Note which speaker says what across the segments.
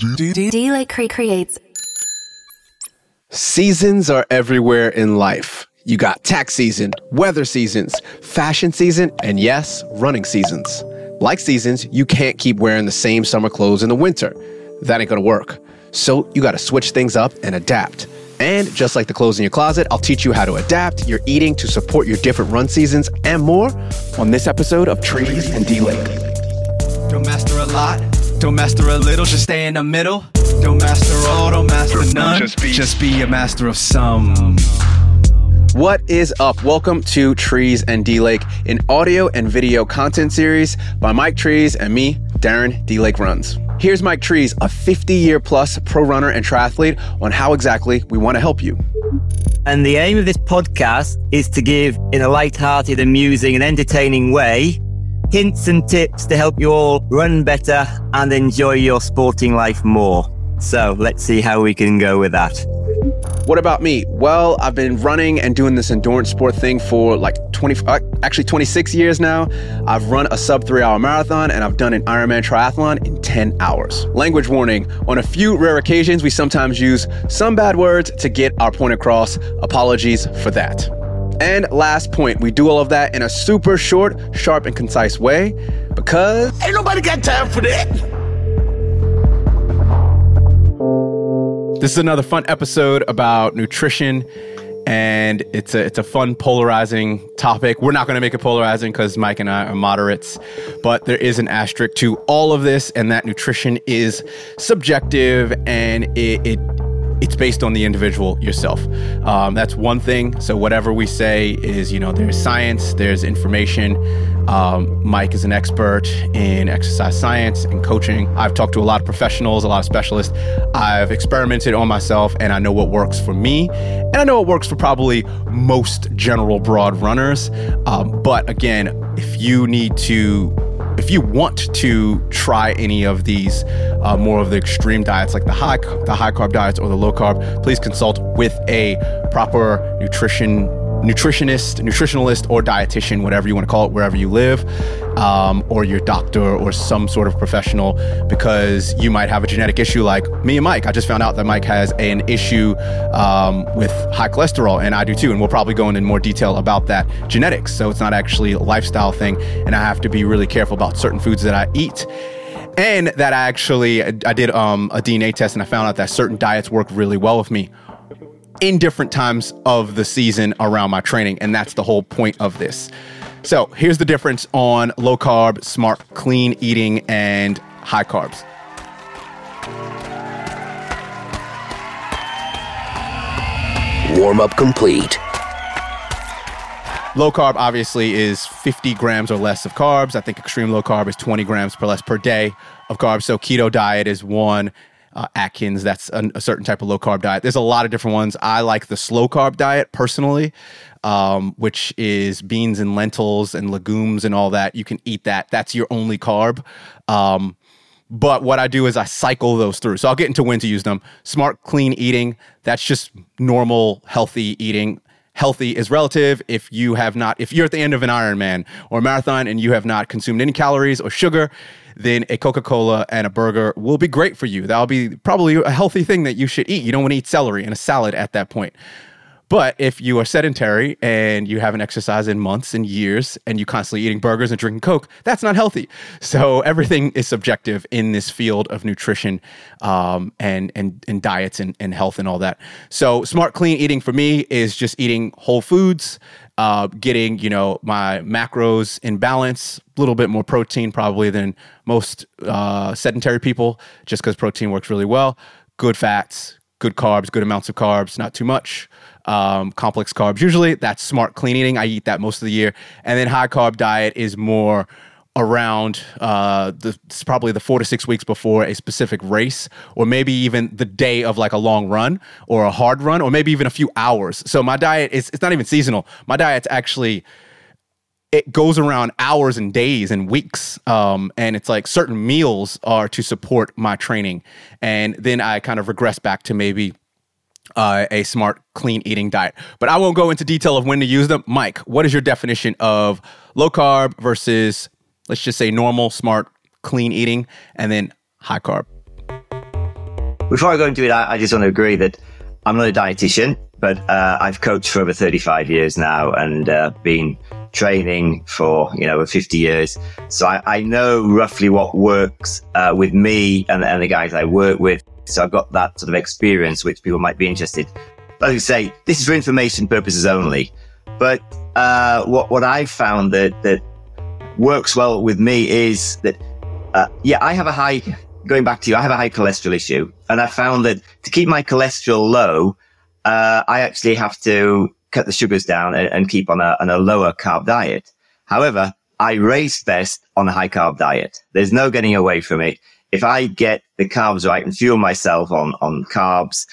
Speaker 1: D-Lake creates.
Speaker 2: Seasons are everywhere in life. You got tax season, weather seasons, fashion season, and yes, running seasons. Like seasons, you can't keep wearing the same summer clothes in the winter. That ain't gonna work. So you gotta switch things up and adapt. And just like the clothes in your closet, I'll teach you how to adapt your eating to support your different run seasons and more on this episode of Trees and D-Lake.
Speaker 3: Don't master a lot, don't master a little, just stay in the middle. Don't master all, don't master none. Just be, just be a master of some.
Speaker 2: What is up? Welcome to Trees and D Lake, an audio and video content series by Mike Trees and me, Darren D Lake Runs. Here's Mike Trees, a 50 year plus pro runner and triathlete, on how exactly we want to help you.
Speaker 4: And the aim of this podcast is to give, in a light-hearted, amusing, and entertaining way, hints and tips to help you all run better and enjoy your sporting life more. So let's see how we can go with that.
Speaker 2: What about me? Well, I've been running and doing this endurance sport thing for like 20, uh, actually 26 years now. I've run a sub three hour marathon and I've done an Ironman triathlon in 10 hours. Language warning on a few rare occasions, we sometimes use some bad words to get our point across. Apologies for that. And last point, we do all of that in a super short, sharp, and concise way because
Speaker 5: Ain't nobody got time for that.
Speaker 2: This is another fun episode about nutrition, and it's a it's a fun polarizing topic. We're not going to make it polarizing because Mike and I are moderates, but there is an asterisk to all of this, and that nutrition is subjective and it, it it's based on the individual yourself. Um, that's one thing. So whatever we say is, you know, there's science, there's information. Um, Mike is an expert in exercise science and coaching. I've talked to a lot of professionals, a lot of specialists. I've experimented on myself, and I know what works for me, and I know what works for probably most general broad runners. Um, but again, if you need to if you want to try any of these uh, more of the extreme diets like the high the high carb diets or the low carb, please consult with a proper nutrition nutritionist, nutritionalist, or dietitian, whatever you want to call it, wherever you live, um, or your doctor or some sort of professional, because you might have a genetic issue like me and Mike. I just found out that Mike has an issue um, with high cholesterol, and I do too. And we'll probably go into more detail about that genetics. So it's not actually a lifestyle thing, and I have to be really careful about certain foods that I eat and that I actually I did um, a DNA test and I found out that certain diets work really well with me in different times of the season around my training. And that's the whole point of this. So here's the difference on low carb, smart, clean eating, and high carbs.
Speaker 5: Warm up complete.
Speaker 2: Low carb obviously is 50 grams or less of carbs. I think extreme low carb is 20 grams per less per day of carbs. So keto diet is one uh, Atkins. That's a, a, certain type of low carb diet. There's a lot of different ones. I like the slow carb diet personally, um, which is beans and lentils and legumes and all that. You can eat that. That's your only carb. Um, but what I do is I cycle those through. So I'll get into when to use them. Smart, clean eating. That's just normal, healthy eating healthy is relative if you have not if you're at the end of an ironman or marathon and you have not consumed any calories or sugar then a Coca-Cola and a burger will be great for you. That'll be probably a healthy thing that you should eat. You don't want to eat celery and a salad at that point. But if you are sedentary and you haven't exercised in months and years and you're constantly eating burgers and drinking Coke, that's not healthy. So everything is subjective in this field of nutrition um, and, and, and diets and, and health and all that. So smart, clean eating for me is just eating whole foods, uh, getting you know my macros in balance, a little bit more protein probably than most uh, sedentary people, just because protein works really well. Good fats, good carbs, good amounts of carbs, not too much. Um, complex carbs usually that's smart clean eating. I eat that most of the year, and then high carb diet is more around uh, the probably the four to six weeks before a specific race, or maybe even the day of like a long run or a hard run, or maybe even a few hours. So my diet is it's not even seasonal. My diet's actually it goes around hours and days and weeks um, and it's like certain meals are to support my training. And then i kind of regress back to maybe uh, a smart clean eating diet. But i won't go into detail of when to use them. Mike what is your definition of low carb versus let's just say normal, smart, clean eating, and then high carb.
Speaker 4: Before I go into it, I, just want to agree that I'm not a dietitian, but uh, I've coached for over 35 years now and uh, been training for you know over 50 years. So I, I know roughly what works uh, with me and, and the guys I work with. So I've got that sort of experience, which people might be interested. Like I say, this is for information purposes only. But uh, what what I found that that works well with me is that uh, yeah, I have a high. Going back to you, I have a high cholesterol issue, and I found that to keep my cholesterol low, uh, I actually have to cut the sugars down and, and keep on a, on a lower carb diet. However, I race best on a high carb diet. There's no getting away from it. If I get the carbs right and fuel myself on, on carbs,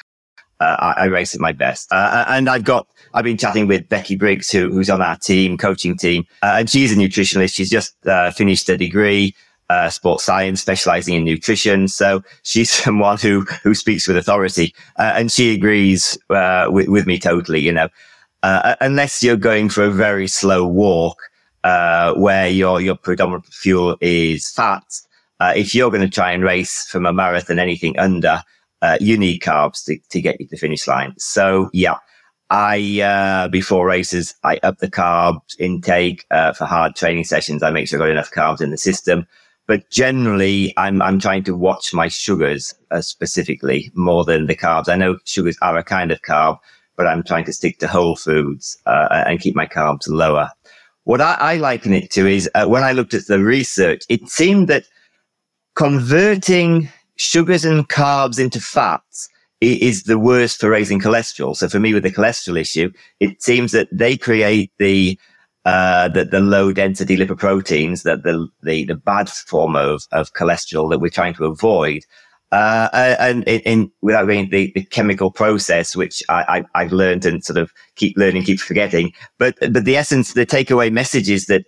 Speaker 4: uh, I, I, race at my best. Uh, and I've got, I've been chatting with Becky Briggs, who, who's on our team, coaching team, uh, and she's a nutritionist. She's just uh, finished a degree uh, sports science, specializing in nutrition. So she's someone who, who speaks with authority. Uh, and she agrees, uh, with, with me totally, you know, uh, unless you're going for a very slow walk, uh, where your, your predominant fuel is fat. Uh, if you're going to try and race from a marathon, anything under, you need carbs to, to get you to the finish line. So yeah. I uh, before races, I up the carbs intake uh, for hard training sessions. I make sure I've got enough carbs in the system but generally I'm, I'm trying to watch my sugars uh, specifically more than the carbs. I know sugars are a kind of carb, but I'm trying to stick to whole foods uh, and keep my carbs lower. What I, I liken it to is uh, when I looked at the research, it seemed that converting sugars and carbs into fats is the worst for raising cholesterol. So for me with the cholesterol issue, it seems that they create the uh, the, the low density lipoproteins, that the, the, the bad form of, of cholesterol that we're trying to avoid. Uh, and in, in, without being the, the chemical process, which I, I, have learned and sort of keep learning, keep forgetting. But, but the essence, the takeaway message is that,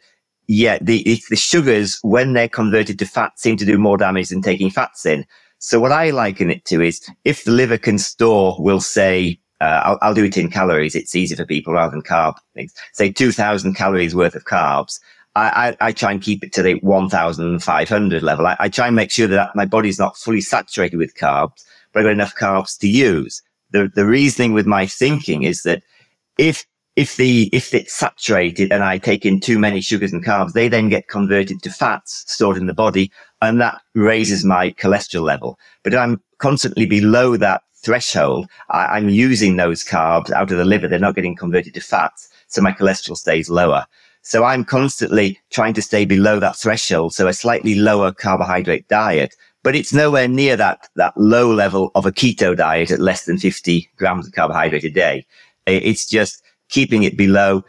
Speaker 4: yeah, the, the sugars, when they're converted to fat, seem to do more damage than taking fats in. So what I liken it to is if the liver can store, we'll say, uh, I'll, I'll, do it in calories. It's easier for people rather than carb things. Say 2000 calories worth of carbs. I, I, I try and keep it to the 1500 level. I, I, try and make sure that my body's not fully saturated with carbs, but I've got enough carbs to use. The, the reasoning with my thinking is that if, if the, if it's saturated and I take in too many sugars and carbs, they then get converted to fats stored in the body and that raises my cholesterol level. But I'm constantly below that threshold, I, am using those carbs out of the liver. They're not getting converted to fats. So my cholesterol stays lower. So I'm constantly trying to stay below that threshold. So a slightly lower carbohydrate diet, but it's nowhere near that, that low level of a keto diet at less than 50 grams of carbohydrate a day. It's just keeping it below.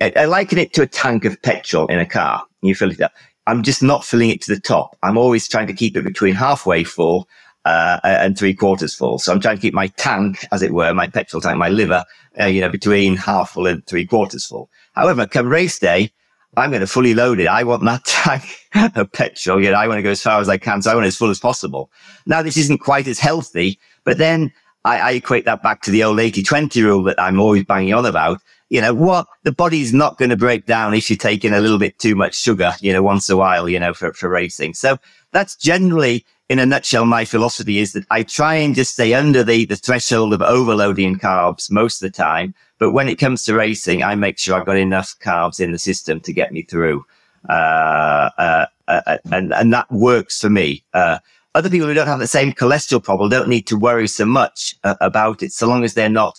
Speaker 4: I liken it to a tank of petrol in a car. You fill it up. I'm just not filling it to the top. I'm always trying to keep it between halfway full uh, and three quarters full. So I'm trying to keep my tank, as it were, my petrol tank, my liver, uh, you know, between half full and three quarters full. However, come race day, I'm going to fully load it. I want that tank of petrol. You know, I want to go as far as I can. So I want it as full as possible. Now, this isn't quite as healthy, but then I, I equate that back to the old 80 20 rule that I'm always banging on about. You know, what the body's not going to break down if you're taking a little bit too much sugar, you know, once a while, you know, for, for racing. So that's generally in a nutshell, my philosophy is that I try and just stay under the, the threshold of overloading carbs most of the time. But when it comes to racing, I make sure I've got enough carbs in the system to get me through. Uh, uh, uh, uh and, and that works for me. Uh, other people who don't have the same cholesterol problem don't need to worry so much uh, about it, so long as they're not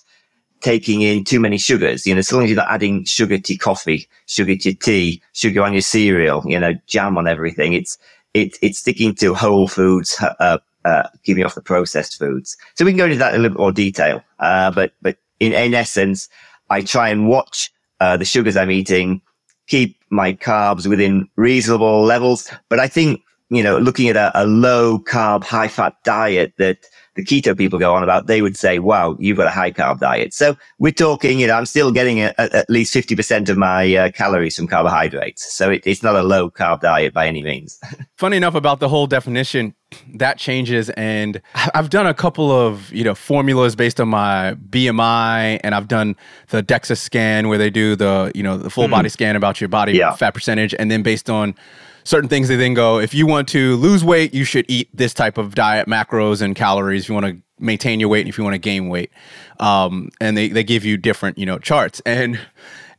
Speaker 4: taking in too many sugars. You know, so long as you're not adding sugar to coffee, sugar to tea, sugar on your cereal, you know, jam on everything. It's, it, it's sticking to whole foods, uh, uh, keeping off the processed foods. So we can go into that in a little bit more detail. Uh, but, but in, in essence, I try and watch, uh, the sugars I'm eating, keep my carbs within reasonable levels. But I think, you know, looking at a, a low carb, high fat diet that, the keto people go on about, they would say, wow, you've got a high carb diet. So we're talking, you know, I'm still getting a, a, at least 50% of my uh, calories from carbohydrates. So it, it's not a low carb diet by any means.
Speaker 2: Funny enough about the whole definition, that changes. And I've done a couple of, you know, formulas based on my BMI and I've done the DEXA scan where they do the, you know, the full mm. body scan about your body yeah. fat percentage. And then based on, certain things they then go if you want to lose weight you should eat this type of diet macros and calories if you want to maintain your weight and if you want to gain weight. Um, and they, they give you different, you know, charts. And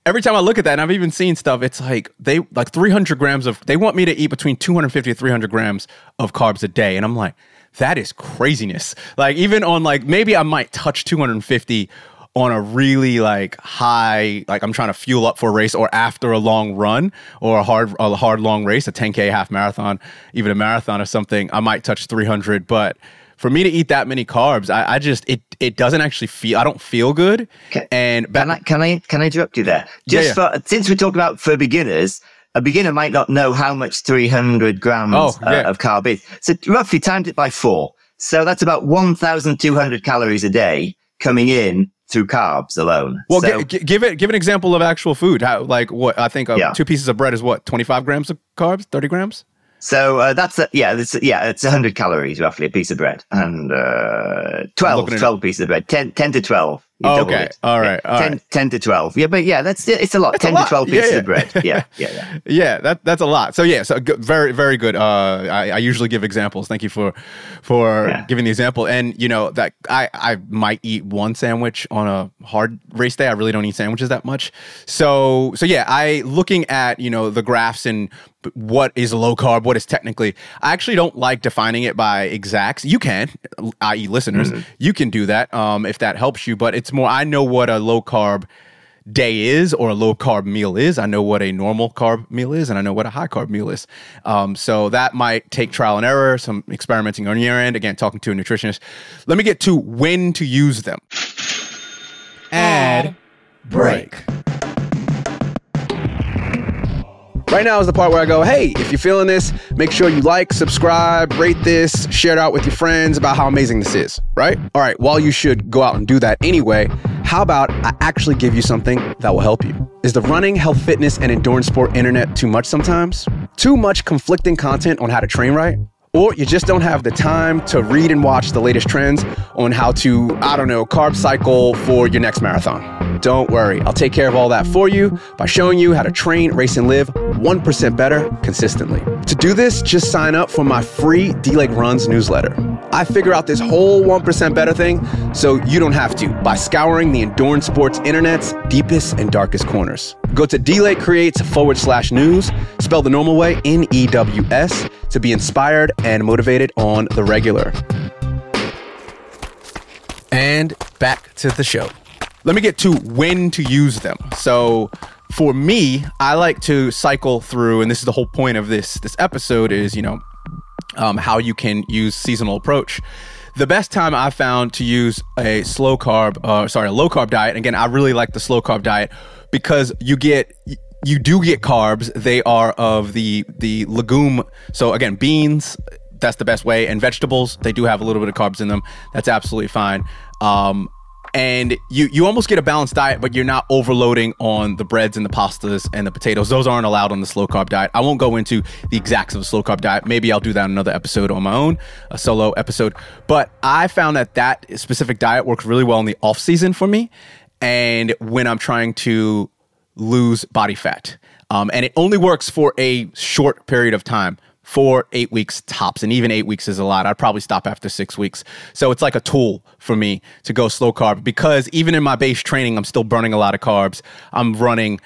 Speaker 2: every time I look at that, and I've even seen stuff, it's like they like 300 grams of, they want me to eat between 250 to 300 grams of carbs a day. And I'm like, that is craziness. Like even on like, maybe I might touch 250 on a really like high like I'm trying to fuel up for a race or after a long run or a hard a hard long race a 10k half marathon even a marathon or something I might touch 300 but for me to eat that many carbs I, I just it it doesn't actually feel I don't feel good
Speaker 4: Can,
Speaker 2: and
Speaker 4: can I can I can I interrupt you there? Just
Speaker 2: Yeah,
Speaker 4: for since we're talking about for beginners, a beginner might not know how much 300 grams
Speaker 2: Oh,
Speaker 4: uh,
Speaker 2: yeah.
Speaker 4: of carb is. So roughly times it by four. So that's about 1,200 calories a day coming in through carbs alone.
Speaker 2: well
Speaker 4: so,
Speaker 2: gi- give it give an example of actual food how like what I think uh,
Speaker 4: Yeah.
Speaker 2: two pieces of bread is what 25 grams of carbs 30 grams
Speaker 4: so uh, that's a, yeah, it's, yeah, it's 100 calories roughly a piece of bread, and uh, 12, 12 pieces of bread, 10, 10 to 12.
Speaker 2: Oh, okay.
Speaker 4: it.
Speaker 2: All
Speaker 4: Yeah.
Speaker 2: All
Speaker 4: 10,
Speaker 2: right.
Speaker 4: 10 to 12. Yeah, but yeah, that's it's a lot.
Speaker 2: That's a
Speaker 4: 10
Speaker 2: lot.
Speaker 4: to 12 pieces
Speaker 2: yeah.
Speaker 4: of bread. Yeah, yeah, yeah.
Speaker 2: Yeah, that that's a lot. So yeah, so very very good. Uh, I, I usually give examples. Thank you for for
Speaker 4: Yeah.
Speaker 2: giving the example. And you know that I I might eat one sandwich on a hard race day. I really don't eat sandwiches that much. So so yeah, I looking at you know the graphs and what is low carb, what is technically. I actually don't like defining it by exacts. You can, i.e., listeners, you can do that um, if that helps you. But it's more. I know what a low carb day is or a low carb meal is. I know what a normal carb meal is, and I know what a high carb meal is. Um, so that might take trial and error, some experimenting on your end. Again, talking to a nutritionist. Let me get to when to use them. Ad break. Right now is the part where I go, hey, if you're feeling this, make sure you like, subscribe, rate this, share it out with your friends about how amazing this is, right? All right, while you should go out and do that anyway, how about I actually give you something that will help you? Is the running, health, fitness, and endurance sport internet too much sometimes? Too much conflicting content on how to train right? Or you just don't have the time to read and watch the latest trends on how to, I don't know, carb cycle for your next marathon. Don't worry, I'll take care of all that for you by showing you how to train, race, and live 1% better consistently. To do this, just sign up for my free D-Lake Runs newsletter. I figure out this whole 1% better thing so you don't have to by scouring the endurance sports internet's deepest and darkest corners. Go to D-Lake Creates forward slash news, spell the normal way, N E W S, to be inspired and motivated on the regular. And back to the show. Let me get to when to use them. So for me, I like to cycle through, and this is the whole point of this this episode is, you know, um, how you can use seasonal approach. The best time I found to use a slow carb, uh, sorry, a low carb diet. Again, I really like the slow carb diet because you get you do get carbs. They are of the the legume. So again, beans. That's the best way. And vegetables, they do have a little bit of carbs in them. That's absolutely fine. Um, and you you almost get a balanced diet, but you're not overloading on the breads and the pastas and the potatoes. Those aren't allowed on the slow carb diet. I won't go into the exacts of a slow carb diet. Maybe I'll do that in another episode on my own, a solo episode. But I found that that specific diet works really well in the off season for me, and when I'm trying to lose body fat, um, and it only works for a short period of time four, eight weeks tops. And even eight weeks is a lot. I'd probably stop after six weeks. So it's like a tool for me to go slow carb because even in my base training, I'm still burning a lot of carbs. I'm running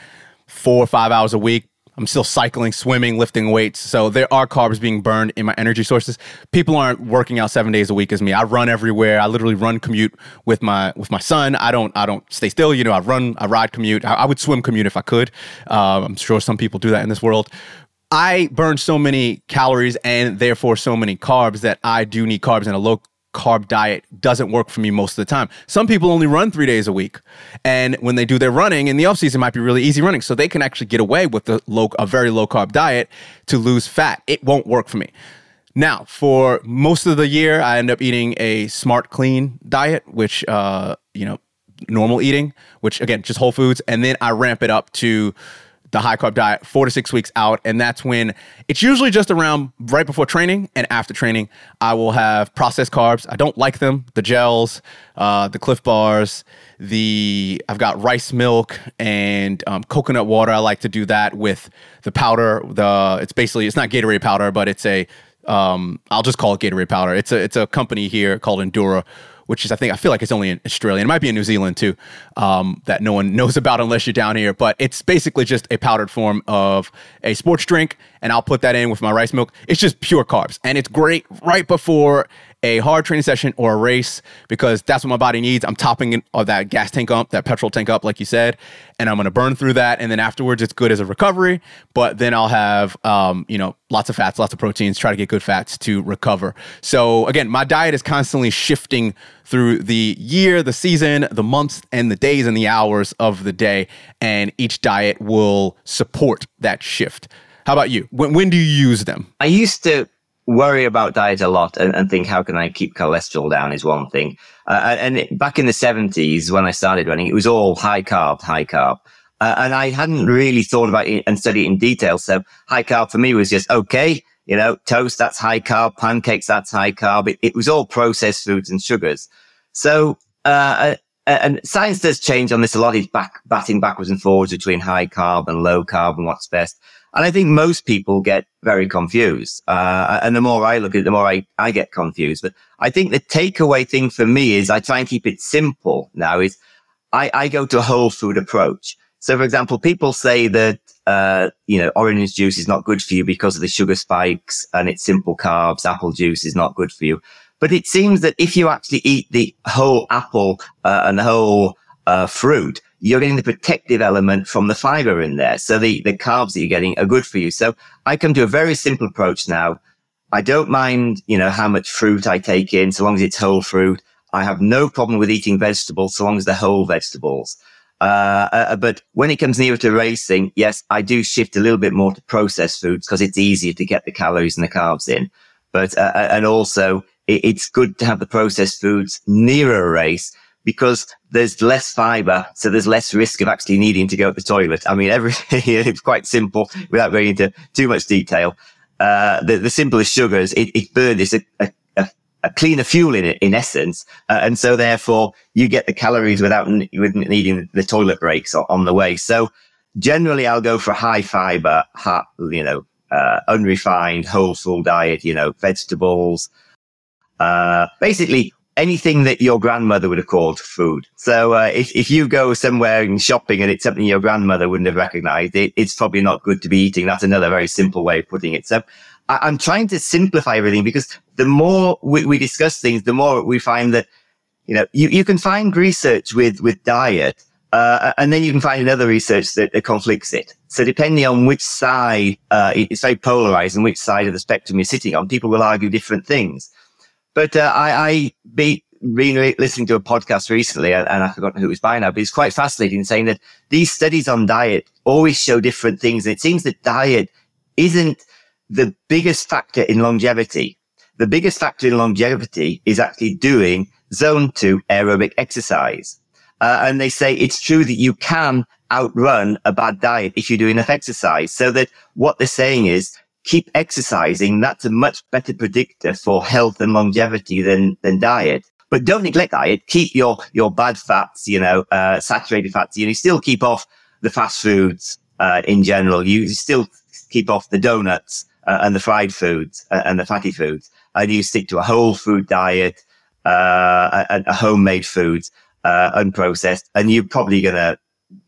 Speaker 2: four or five hours a week. I'm still cycling, swimming, lifting weights. So there are carbs being burned in my energy sources. People aren't working out seven days a week as me. I run everywhere. I literally run commute with my with my son. I don't I don't stay still. You know, I run, I ride commute. I, I would swim commute if I could. Um, I'm sure some people do that in this world. I burn so many calories and therefore so many carbs that I do need carbs in a low carb diet doesn't work for me most of the time. Some people only run three days a week. And when they do their running in the off season, might be really easy running. So they can actually get away with a low, a very low carb diet to lose fat. It won't work for me. Now, for most of the year, I end up eating a smart, clean diet, which, uh, you know, normal eating, which again, just whole foods. And then I ramp it up to the high carb diet four to six weeks out. And that's when it's usually just around right before training and after training. I will have processed carbs. I don't like them. The gels, uh, the Clif Bars, the I've got rice milk and um, coconut water. I like to do that with the powder. The it's basically it's not Gatorade powder, but it's a um, I'll just call it Gatorade powder. It's a it's a company here called Endura which is I think I feel like it's only in Australia. It might be in New Zealand too, um, that no one knows about unless you're down here. But it's basically just a powdered form of a sports drink, and I'll put that in with my rice milk. It's just pure carbs, and it's great right before a hard training session or a race because that's what my body needs. I'm topping of that gas tank up, that petrol tank up, like you said, and I'm going to burn through that. And then afterwards, it's good as a recovery. But then I'll have, um, you know, lots of fats, lots of proteins, try to get good fats to recover. So again, my diet is constantly shifting through the year, the season, the months, and the days and the hours of the day. And each diet will support that shift. How about you? When, when do you use them?
Speaker 4: I used to worry about diet a lot and, and, think how can I keep cholesterol down is one thing. Uh, and it, back in the seventies when I started running, it was all high carb, high carb. Uh, and I hadn't really thought about it and studied it in detail. So high carb for me was just okay. You know, toast, that's high carb, pancakes, that's high carb. It, it was all processed foods and sugars. So, uh, and science does change on this a lot. It's back, batting backwards and forwards between high carb and low carb and what's best. And I think most people get very confused. Uh, and the more I look at it, the more I, I get confused. But I think the takeaway thing for me is I try and keep it simple now is I, I go to a whole food approach. So for example, people say that, uh, you know, orange juice is not good for you because of the sugar spikes and it's simple carbs. Apple juice is not good for you. But it seems that if you actually eat the whole apple uh, and the whole uh, fruit, you're getting the protective element from the fiber in there. So the, the carbs that you're getting are good for you. So I come to a very simple approach now. I don't mind, you know, how much fruit I take in, so long as it's whole fruit. I have no problem with eating vegetables, so long as they're whole vegetables. Uh, uh, but when it comes nearer to racing, yes, I do shift a little bit more to processed foods because it's easier to get the calories and the carbs in. But, uh, uh and also it, it's good to have the processed foods nearer a race because there's less fiber, so there's less risk of actually needing to go to the toilet. I mean, everything it's quite simple without going into too much detail. Uh, the, the simplest sugars, it, it burns a, a, a, cleaner fuel in it, in essence. Uh, and so therefore you get the calories without n- needing the toilet breaks on, on, the way. So generally I'll go for high fiber, you know, uh, unrefined, whole full diet, you know, vegetables, uh, basically anything that your grandmother would have called food. So uh, if, if you go somewhere and shopping and it's something your grandmother wouldn't have recognized, it, it's probably not good to be eating. That's another very simple way of putting it. So I, am trying to simplify everything because the more we, we discuss things, the more we find that, you know, you, you can find research with, with diet. Uh, and then you can find another research that, that conflicts it. So depending on which side, uh, it's very polarized and which side of the spectrum you're sitting on, people will argue different things. But uh, I, I be been listening to a podcast recently, and, I've forgotten who it was by now, but it's quite fascinating saying that these studies on diet always show different things. And it seems that diet isn't the biggest factor in longevity. The biggest factor in longevity is actually doing zone two aerobic exercise. Uh, and they say it's true that you can outrun a bad diet if you do enough exercise. So that what they're saying is keep exercising. That's a much better predictor for health and longevity than, than diet. But don't neglect diet. Keep your, your bad fats, you know, uh, saturated fats. You, know, still keep off the fast foods, uh, in general. You still keep off the donuts, uh, and the fried foods uh, and the fatty foods. And you stick to a whole food diet, uh, a homemade foods, uh, unprocessed. And you're probably going to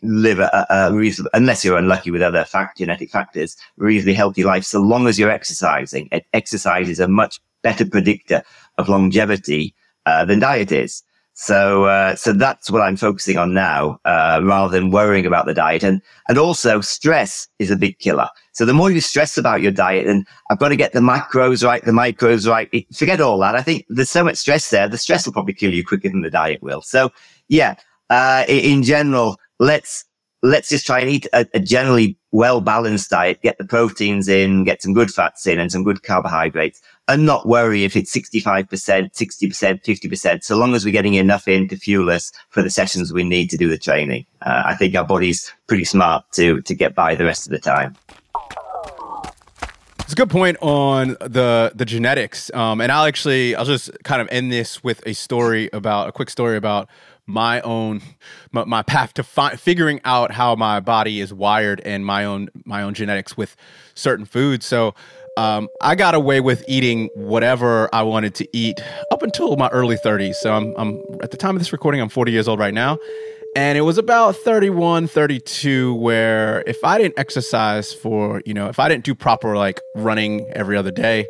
Speaker 4: live a, a reasonable, unless you're unlucky with other fact, genetic factors, reasonably healthy life, so long as you're exercising. Exercise is a much better predictor of longevity uh, than diet is. So, uh, so that's what I'm focusing on now, uh, rather than worrying about the diet. And, and also stress is a big killer. So the more you stress about your diet and I've got to get the macros right, the micros right, forget all that. I think there's so much stress there. The stress will probably kill you quicker than the diet will. So yeah, uh, in general, let's let's just try and eat a, a generally well balanced diet, get the proteins in, get some good fats in and some good carbohydrates and not worry if it's 65%, 60%, 50%, so long as we're getting enough in to fuel us for the sessions we need to do the training. Uh, I think our body's pretty smart to, to get by the rest of the time.
Speaker 2: It's a good point on the the genetics, um, and I'll actually I'll just kind of end this with a story about a quick story about my own my, my path to fi- figuring out how my body is wired and my own my own genetics with certain foods. So um, I got away with eating whatever I wanted to eat up until my early 30s. So I'm, I'm at the time of this recording, I'm 40 years old right now. And it was about 31, 32, where if I didn't exercise for, you know, if I didn't do proper like running every other day,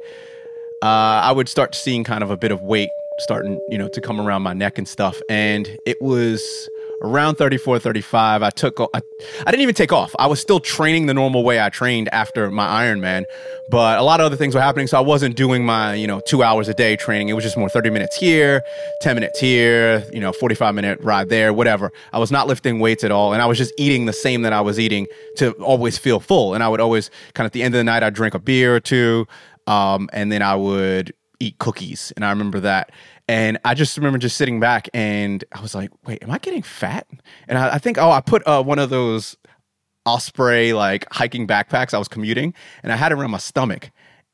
Speaker 2: uh, I would start seeing kind of a bit of weight starting, you know, to come around my neck and stuff. And it was around 34 35 i took I, I didn't even take off. I was still training the normal way i trained after my ironman but a lot of other things were happening. So i wasn't doing my you know two hours a day training. It was just more 30 minutes here 10 minutes here you know 45 minute ride there whatever. I was not lifting weights at all and i was just eating the same that i was eating to always feel full. And i would always kind of at the end of the night i'd drink a beer or two um, and then i would eat cookies and i remember that and I just remember just sitting back and I was like, wait, am I getting fat? And I, I think, oh, I put uh, one of those Osprey like hiking backpacks. I was commuting and I had it around my stomach.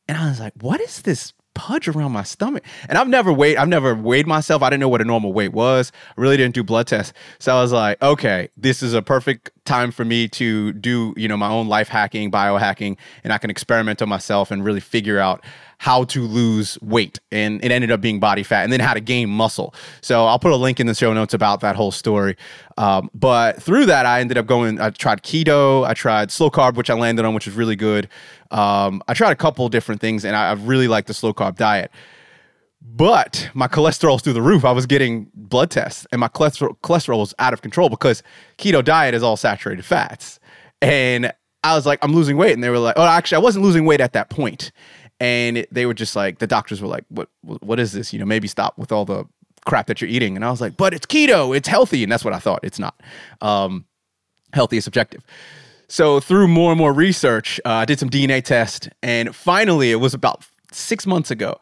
Speaker 2: And I was like, what is this pudge around my stomach? And I've never weighed, I've never weighed myself. I didn't know what a normal weight was. I really didn't do blood tests. So I was like, okay, this is a perfect time for me to do, you know, my own life hacking, biohacking, and I can experiment on myself and really figure out how to lose weight. And it ended up being body fat and then how to gain muscle. So i'll put a link in the show notes about that whole story. Um, but through that i ended up going i tried keto i tried slow carb which i landed on which was really good. Um, i tried a couple different things and I, I really like the slow carb diet but my cholesterol's through the roof. I was getting blood tests, and my cholesterol cholesterol was out of control because keto diet is all saturated fats. And I was like, I'm losing weight, and they were like, Oh, actually, I wasn't losing weight at that point. and they were just like the doctors were like what what is this? You know maybe stop with all the crap that you're eating. And i was like but it's keto. It's healthy. And that's what i thought. It's not. Um, healthy is subjective. So through more and more research uh, i did some dna test. And finally it was about six months ago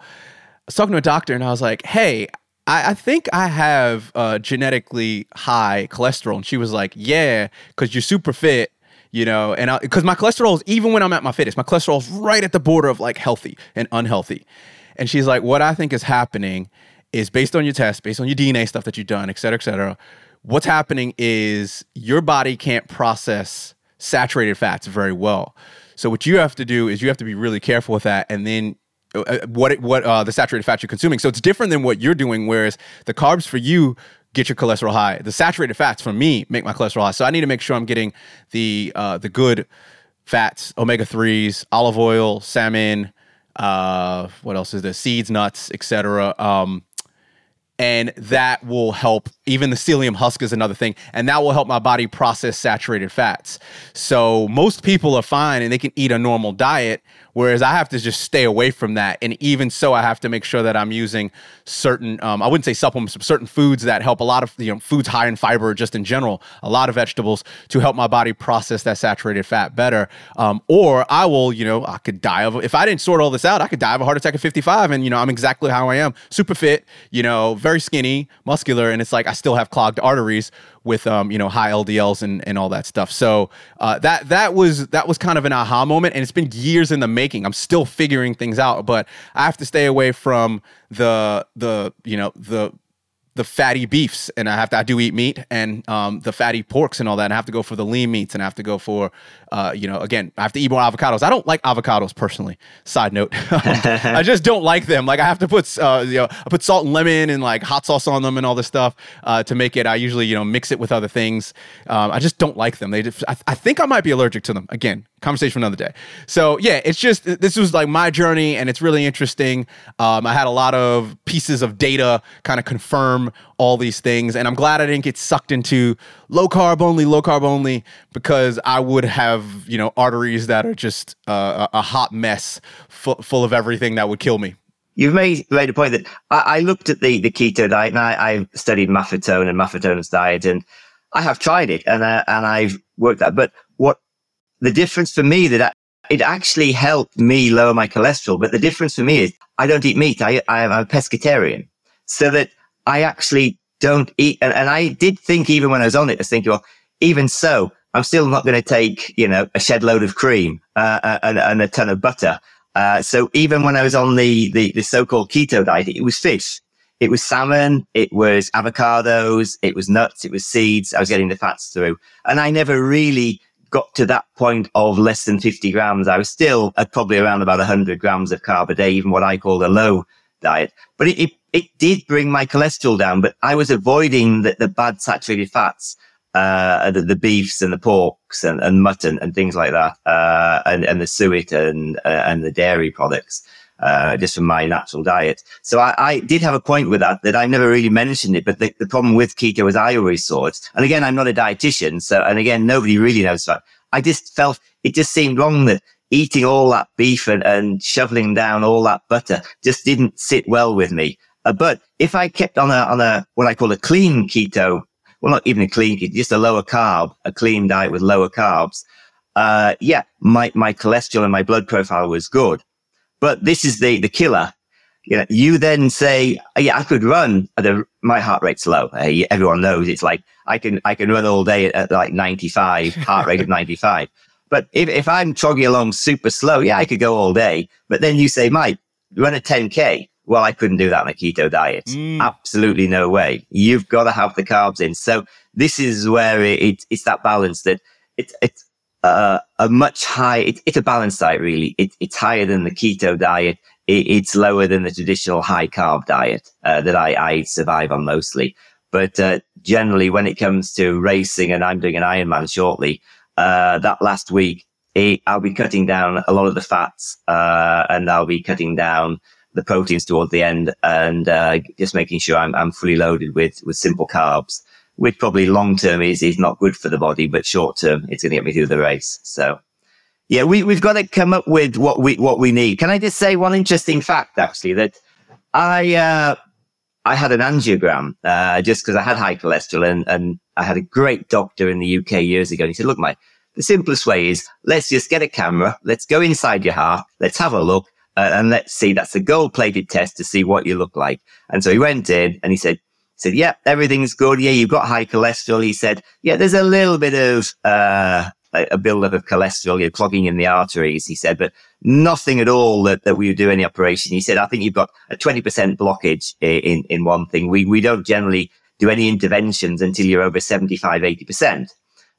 Speaker 2: was talking to a doctor and i was like hey I, I think I have uh, genetically high cholesterol. And she was like, Yeah, because you're super fit you know, and because my cholesterol is even when I'm at my fittest, my cholesterol is right at the border of like healthy and unhealthy. And she's like, what I think is happening is based on your test, based on your DNA stuff that you've done, et cetera, et cetera. What's happening is your body can't process saturated fats very well. So what you have to do is you have to be really careful with that, and then uh, uh what what uh, the saturated fats you're consuming. So it's different than what you're doing. Whereas the carbs for you get your cholesterol high. The saturated fats for me make my cholesterol high. So I need to make sure I'm getting the uh, the good fats, omega threes, olive oil, salmon. Uh, what else is there? Seeds, nuts, etc. Um, and that will help. Even the psyllium husk is another thing, and that will help my body process saturated fats. So most people are fine and they can eat a normal diet, whereas I have to just stay away from that. And even so, I have to make sure that I'm using certain, um, I wouldn't say supplements, but certain foods that help a lot of you know foods high in fiber, just in general, a lot of vegetables to help my body process that saturated fat better. Um, or I will, you know, I could die of if I didn't sort all this out, I could die of a heart attack at 55, and you know I'm exactly how I am, super fit, you know very skinny, muscular, and it's like I still have clogged arteries with um, you know high LDLs and, and all that stuff. So uh, that that was that was kind of an aha moment, and it's been years in the making. I'm still figuring things out, but I have to stay away from the the you know the the fatty beefs and I have to I do eat meat and um, the fatty porks and all that. And I have to go for the lean meats and I have to go for uh, you know again I have to eat more avocados. I don't like avocados personally. Side note, I just don't like them. Like I have to put uh, you know I put salt and lemon and like hot sauce on them and all this stuff uh, to make it. I usually you know mix it with other things. Um, I just don't like them. They just, I, I think I might be allergic to them. Again, conversation for another day. So yeah, it's just this was like my journey, and it's really interesting. Um, I had a lot of pieces of data kind of confirm all these things, and I'm glad I didn't get sucked into low carb only, low carb only, because I would have you know arteries that are just uh, a hot mess full, full of everything that would kill me.
Speaker 4: You've made made a point that I, I looked at the the keto diet, and I, I studied Maffetone and Maffetone's diet, and I have tried it, and uh, and I've worked that, but the difference for me that it actually helped me lower my cholesterol. But the difference for me is I don't eat meat. I, I am a pescatarian so that I actually don't eat. And, and I did think even when I was on it, I was thinking, well, even so, I'm still not going to take, you know, a shed load of cream, uh, uh, and, and, a ton of butter. Uh, so even when I was on the, the, the so-called keto diet, it was fish. It was salmon. It was avocados. It was nuts. It was seeds. I was getting the fats through and I never really got to that point of less than 50 grams, I was still at probably around about 100 grams of carb a day, even what I call a low diet. But it, it, it did bring my cholesterol down, but I was avoiding the, the bad saturated fats, uh, the, the, beefs and the porks and, and mutton and things like that, uh, and, and the suet and, uh, and the dairy products. Uh, just from my natural diet. So I, I, did have a point with that, that I never really mentioned it, but the, the, problem with keto as I always saw it, and again, I'm not a dietitian. So, and again, nobody really knows that. I just felt it just seemed wrong that eating all that beef and, and shoveling down all that butter just didn't sit well with me. Uh, but if I kept on a, on a, what I call a clean keto, well, not even a clean keto, just a lower carb, a clean diet with lower carbs, uh, yeah, my, my cholesterol and my blood profile was good. But this is the, the killer. You know, you then say, oh, yeah, I could run at a, my heart rate's low. Uh, everyone knows it's like, I can, I can run all day at, like 95, heart rate of 95. But if, if I'm trogging along super slow, yeah, I could go all day. But then you say, Mike, run a 10K. Well, I couldn't do that on a keto diet. Mm. Absolutely no way. You've got to have the carbs in. So this is where it, it, it's that balance that it, it's uh, a much high, it, it's a balanced diet really. It, it's higher than the keto diet. It, it's lower than the traditional high carb diet uh, that I, I survive on mostly. But uh, generally, when it comes to racing, and I'm doing an Ironman shortly, uh, that last week, I'll be cutting down a lot of the fats, uh, and I'll be cutting down the proteins towards the end, and uh, just making sure I'm, I'm fully loaded with with simple carbs which probably long term is, is not good for the body, but short term, it's going to get me through the race. So yeah, we, we've got to come up with what we, what we need. Can I just say one interesting fact, actually, that I, uh, I had an angiogram, uh, just because I had high cholesterol and, and I had a great doctor in the UK years ago. And he said, look, Mike, the simplest way is let's just get a camera. Let's go inside your heart. Let's have a look. Uh, and let's see. That's a gold plated test to see what you look like. And so he went in and he said, said, yeah, everything's good. Yeah, you've got high cholesterol. He said, yeah, there's a little bit of, uh, a buildup of cholesterol, you're clogging in the arteries, he said, but nothing at all that, that we would do any operation. He said, I think you've got a 20% blockage in, in one thing. We, we don't generally do any interventions until you're over 75, 80%.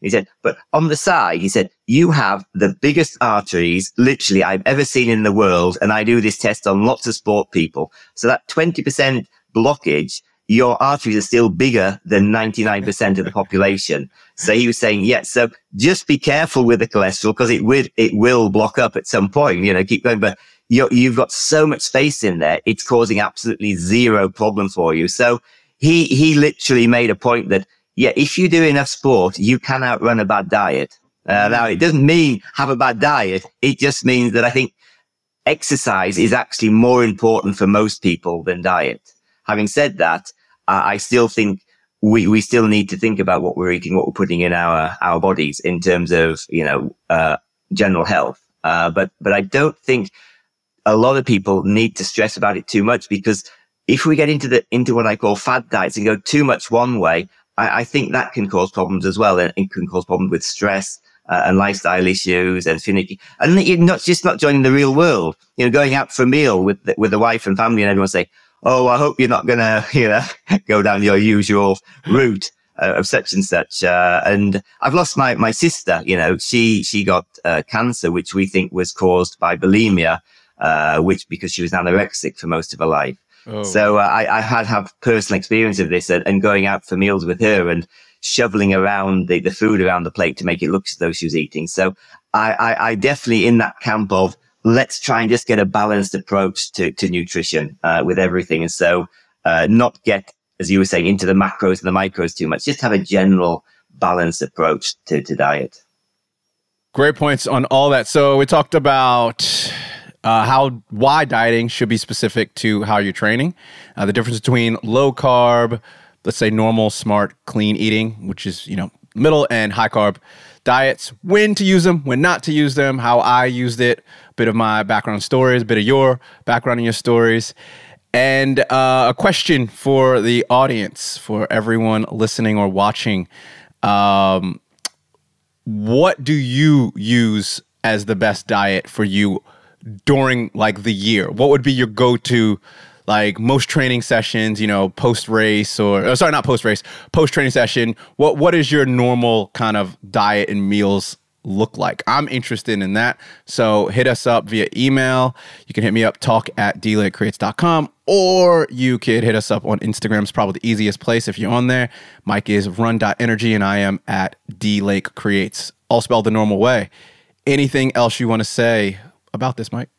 Speaker 4: He said, but on the side, he said, you have the biggest arteries literally I've ever seen in the world. And I do this test on lots of sport people. So that 20% blockage your arteries are still bigger than 99% of the population. So he was saying, yes, yeah, so just be careful with the cholesterol because it will, it will block up at some point, you know, keep going. But you have got so much space in there. It's causing absolutely zero problem for you. So he, he literally made a point that, yeah, if you do enough sport, you can outrun a bad diet. Uh, now it doesn't mean have a bad diet. It just means that I think exercise is actually more important for most people than diet. Having said that, I, I still think we, we still need to think about what we're eating, what we're putting in our, our bodies in terms of, you know, uh, general health. Uh, but, but I don't think a lot of people need to stress about it too much because if we get into the, into what I call fad diets and go too much one way, I, I think that can cause problems as well. And it can cause problems with stress. Uh, and lifestyle issues and finicky. And you're not just not joining the real world, you know, going out for a meal with, the, with the wife and family and everyone say, oh, I hope you're not going to, you know, go down your usual route uh, of such and such. Uh, and I've lost my, my sister, you know, she, she got uh, cancer, which we think was caused by bulimia, uh, which because she was anorexic for most of her life. Oh. So uh, I, I had have personal experience of this and, and, going out for meals with her and shoveling around the, the food around the plate to make it look as though she was eating. So I, I, I definitely in that camp of let's try and just get a balanced approach to, to nutrition uh, with everything. And so uh, not get, as you were saying, into the macros and the micros too much. Just have a general balanced approach to, to diet.
Speaker 2: Great points on all that. So we talked about uh, how why dieting should be specific to how you're training, uh, the difference between low carb, let's say normal, smart, clean eating, which is you know middle and high carb diets, when to use them, when not to use them, how I used it, bit of my background stories, a bit of your background and your stories, and uh, a question for the audience, for everyone listening or watching. Um, what do you use as the best diet for you during like the year? What would be your go-to like most training sessions, you know, post race or oh, sorry, not post race, post training session. What what is your normal kind of diet and meals look like? I'm interested in that. So hit us up via email. You can hit me up, talk at dlakecreates.com, or you could hit us up on Instagram. It's probably the easiest place if you're on there. Mike is run.energy and I am at dlakecreates, all spelled the normal way. Anything else you want to say about this, Mike?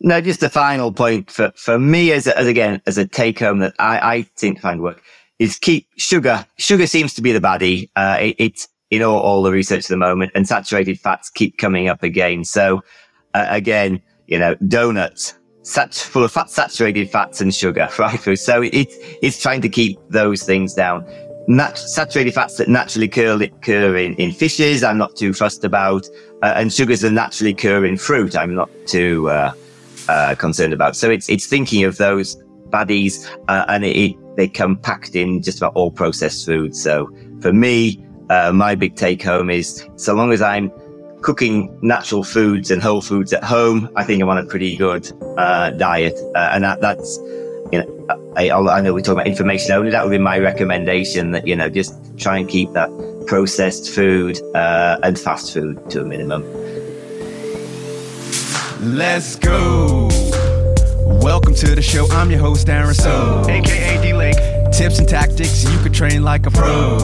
Speaker 4: No, just the final point for, for me as, a, as again, as a take home that I, I seem to find work is keep sugar. Sugar seems to be the baddie. Uh, it, it's in all, all, the research at the moment and saturated fats keep coming up again. So, uh, again, you know, donuts, sat- full of fat, saturated fats and sugar, right? So it, it's trying to keep those things down. Nat- saturated fats that naturally occur, occur in, in fishes, I'm not too fussed about. Uh, and sugars that naturally occur in fruit, I'm not too, uh, uh, concerned about. So it's, it's thinking of those baddies, uh, and it, it, they come packed in just about all processed foods. So for me, uh, my big take home is so long as I'm cooking natural foods and whole foods at home, I think I'm on a pretty good uh, diet. Uh, and that, that's, you know, I, I know we talk about information only. That would be my recommendation that, you know, just try and keep that processed food uh, and fast food to a minimum.
Speaker 3: Let's go. Welcome to the show. I'm your host, Aaron So, aka D Lake. Tips and tactics you could train like a pro.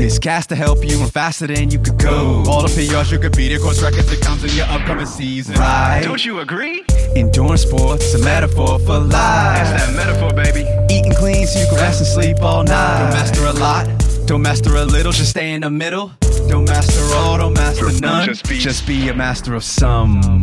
Speaker 3: This cast to help you run faster than you could go. All the PRs you could beat it, course records that comes in your upcoming season. Right?
Speaker 6: Don't you agree?
Speaker 3: Endurance sports, a metaphor for life.
Speaker 6: It's that metaphor, baby.
Speaker 3: Eating clean so you can rest and sleep all night. Don't master a lot, don't master a little, just stay in the middle. Don't master all, don't master none.
Speaker 6: Just be-
Speaker 3: just be a master of some.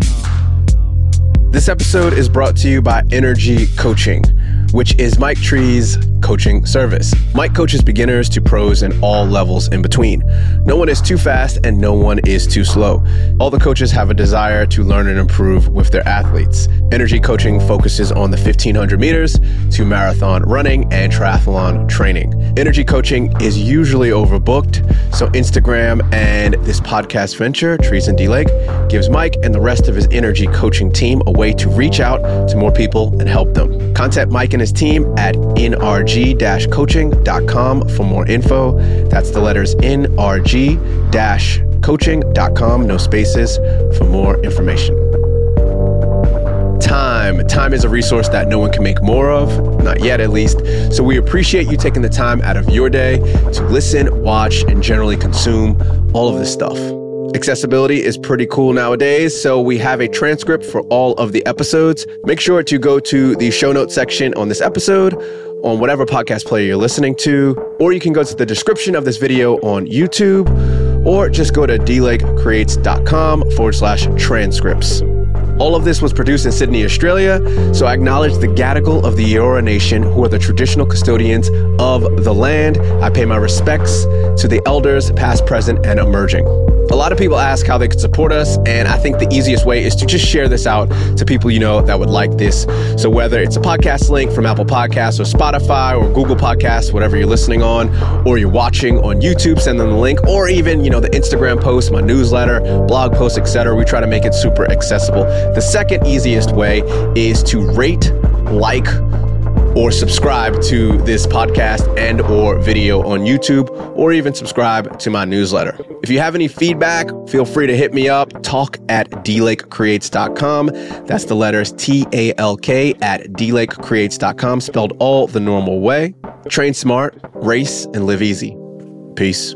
Speaker 2: This episode is brought to you by Energy Coaching, which is Mike Trees' coaching service. Mike coaches beginners to pros and all levels in between. No one is too fast and no one is too slow. All the coaches have a desire to learn and improve with their athletes. Energy Coaching focuses on the 1500 meters to marathon running and triathlon training. Energy Coaching is usually overbooked, so Instagram and this podcast venture, Trees and D Lake, gives Mike and the rest of his energy coaching team a way to reach out to more people and help them. Contact Mike and his team at nrg-coaching.com for more info. That's the letters nrg-coaching.com, no spaces, for more information. Time. Time is a resource that no one can make more of, not yet at least. So we appreciate you taking the time out of your day to listen, watch, and generally consume all of this stuff. Accessibility is pretty cool nowadays, so we have a transcript for all of the episodes. Make sure to go to the show notes section on this episode on whatever podcast player you're listening to, or you can go to the description of this video on YouTube, or just go to dlakecreates.com forward slash transcripts. All of this was produced in Sydney, Australia, so I acknowledge the Gadigal of the Eora Nation, who are the traditional custodians of the land. I pay my respects to the elders, past, present, and emerging. A lot of people ask how they could support us, and I think the easiest way is to just share this out to people you know that would like this. So whether it's a podcast link from Apple Podcasts or Spotify or Google Podcasts, whatever you're listening on, or you're watching on YouTube, send them the link, or even you know the Instagram post, my newsletter, blog post, etc. We try to make it super accessible. The second easiest way is to rate, like, or subscribe to this podcast and or video on YouTube or even subscribe to my newsletter. If you have any feedback, feel free to hit me up. Talk at dlakecreates.com. That's the letters T A L K at dlakecreates.com, spelled all the normal way. Train smart, race, and live easy. Peace.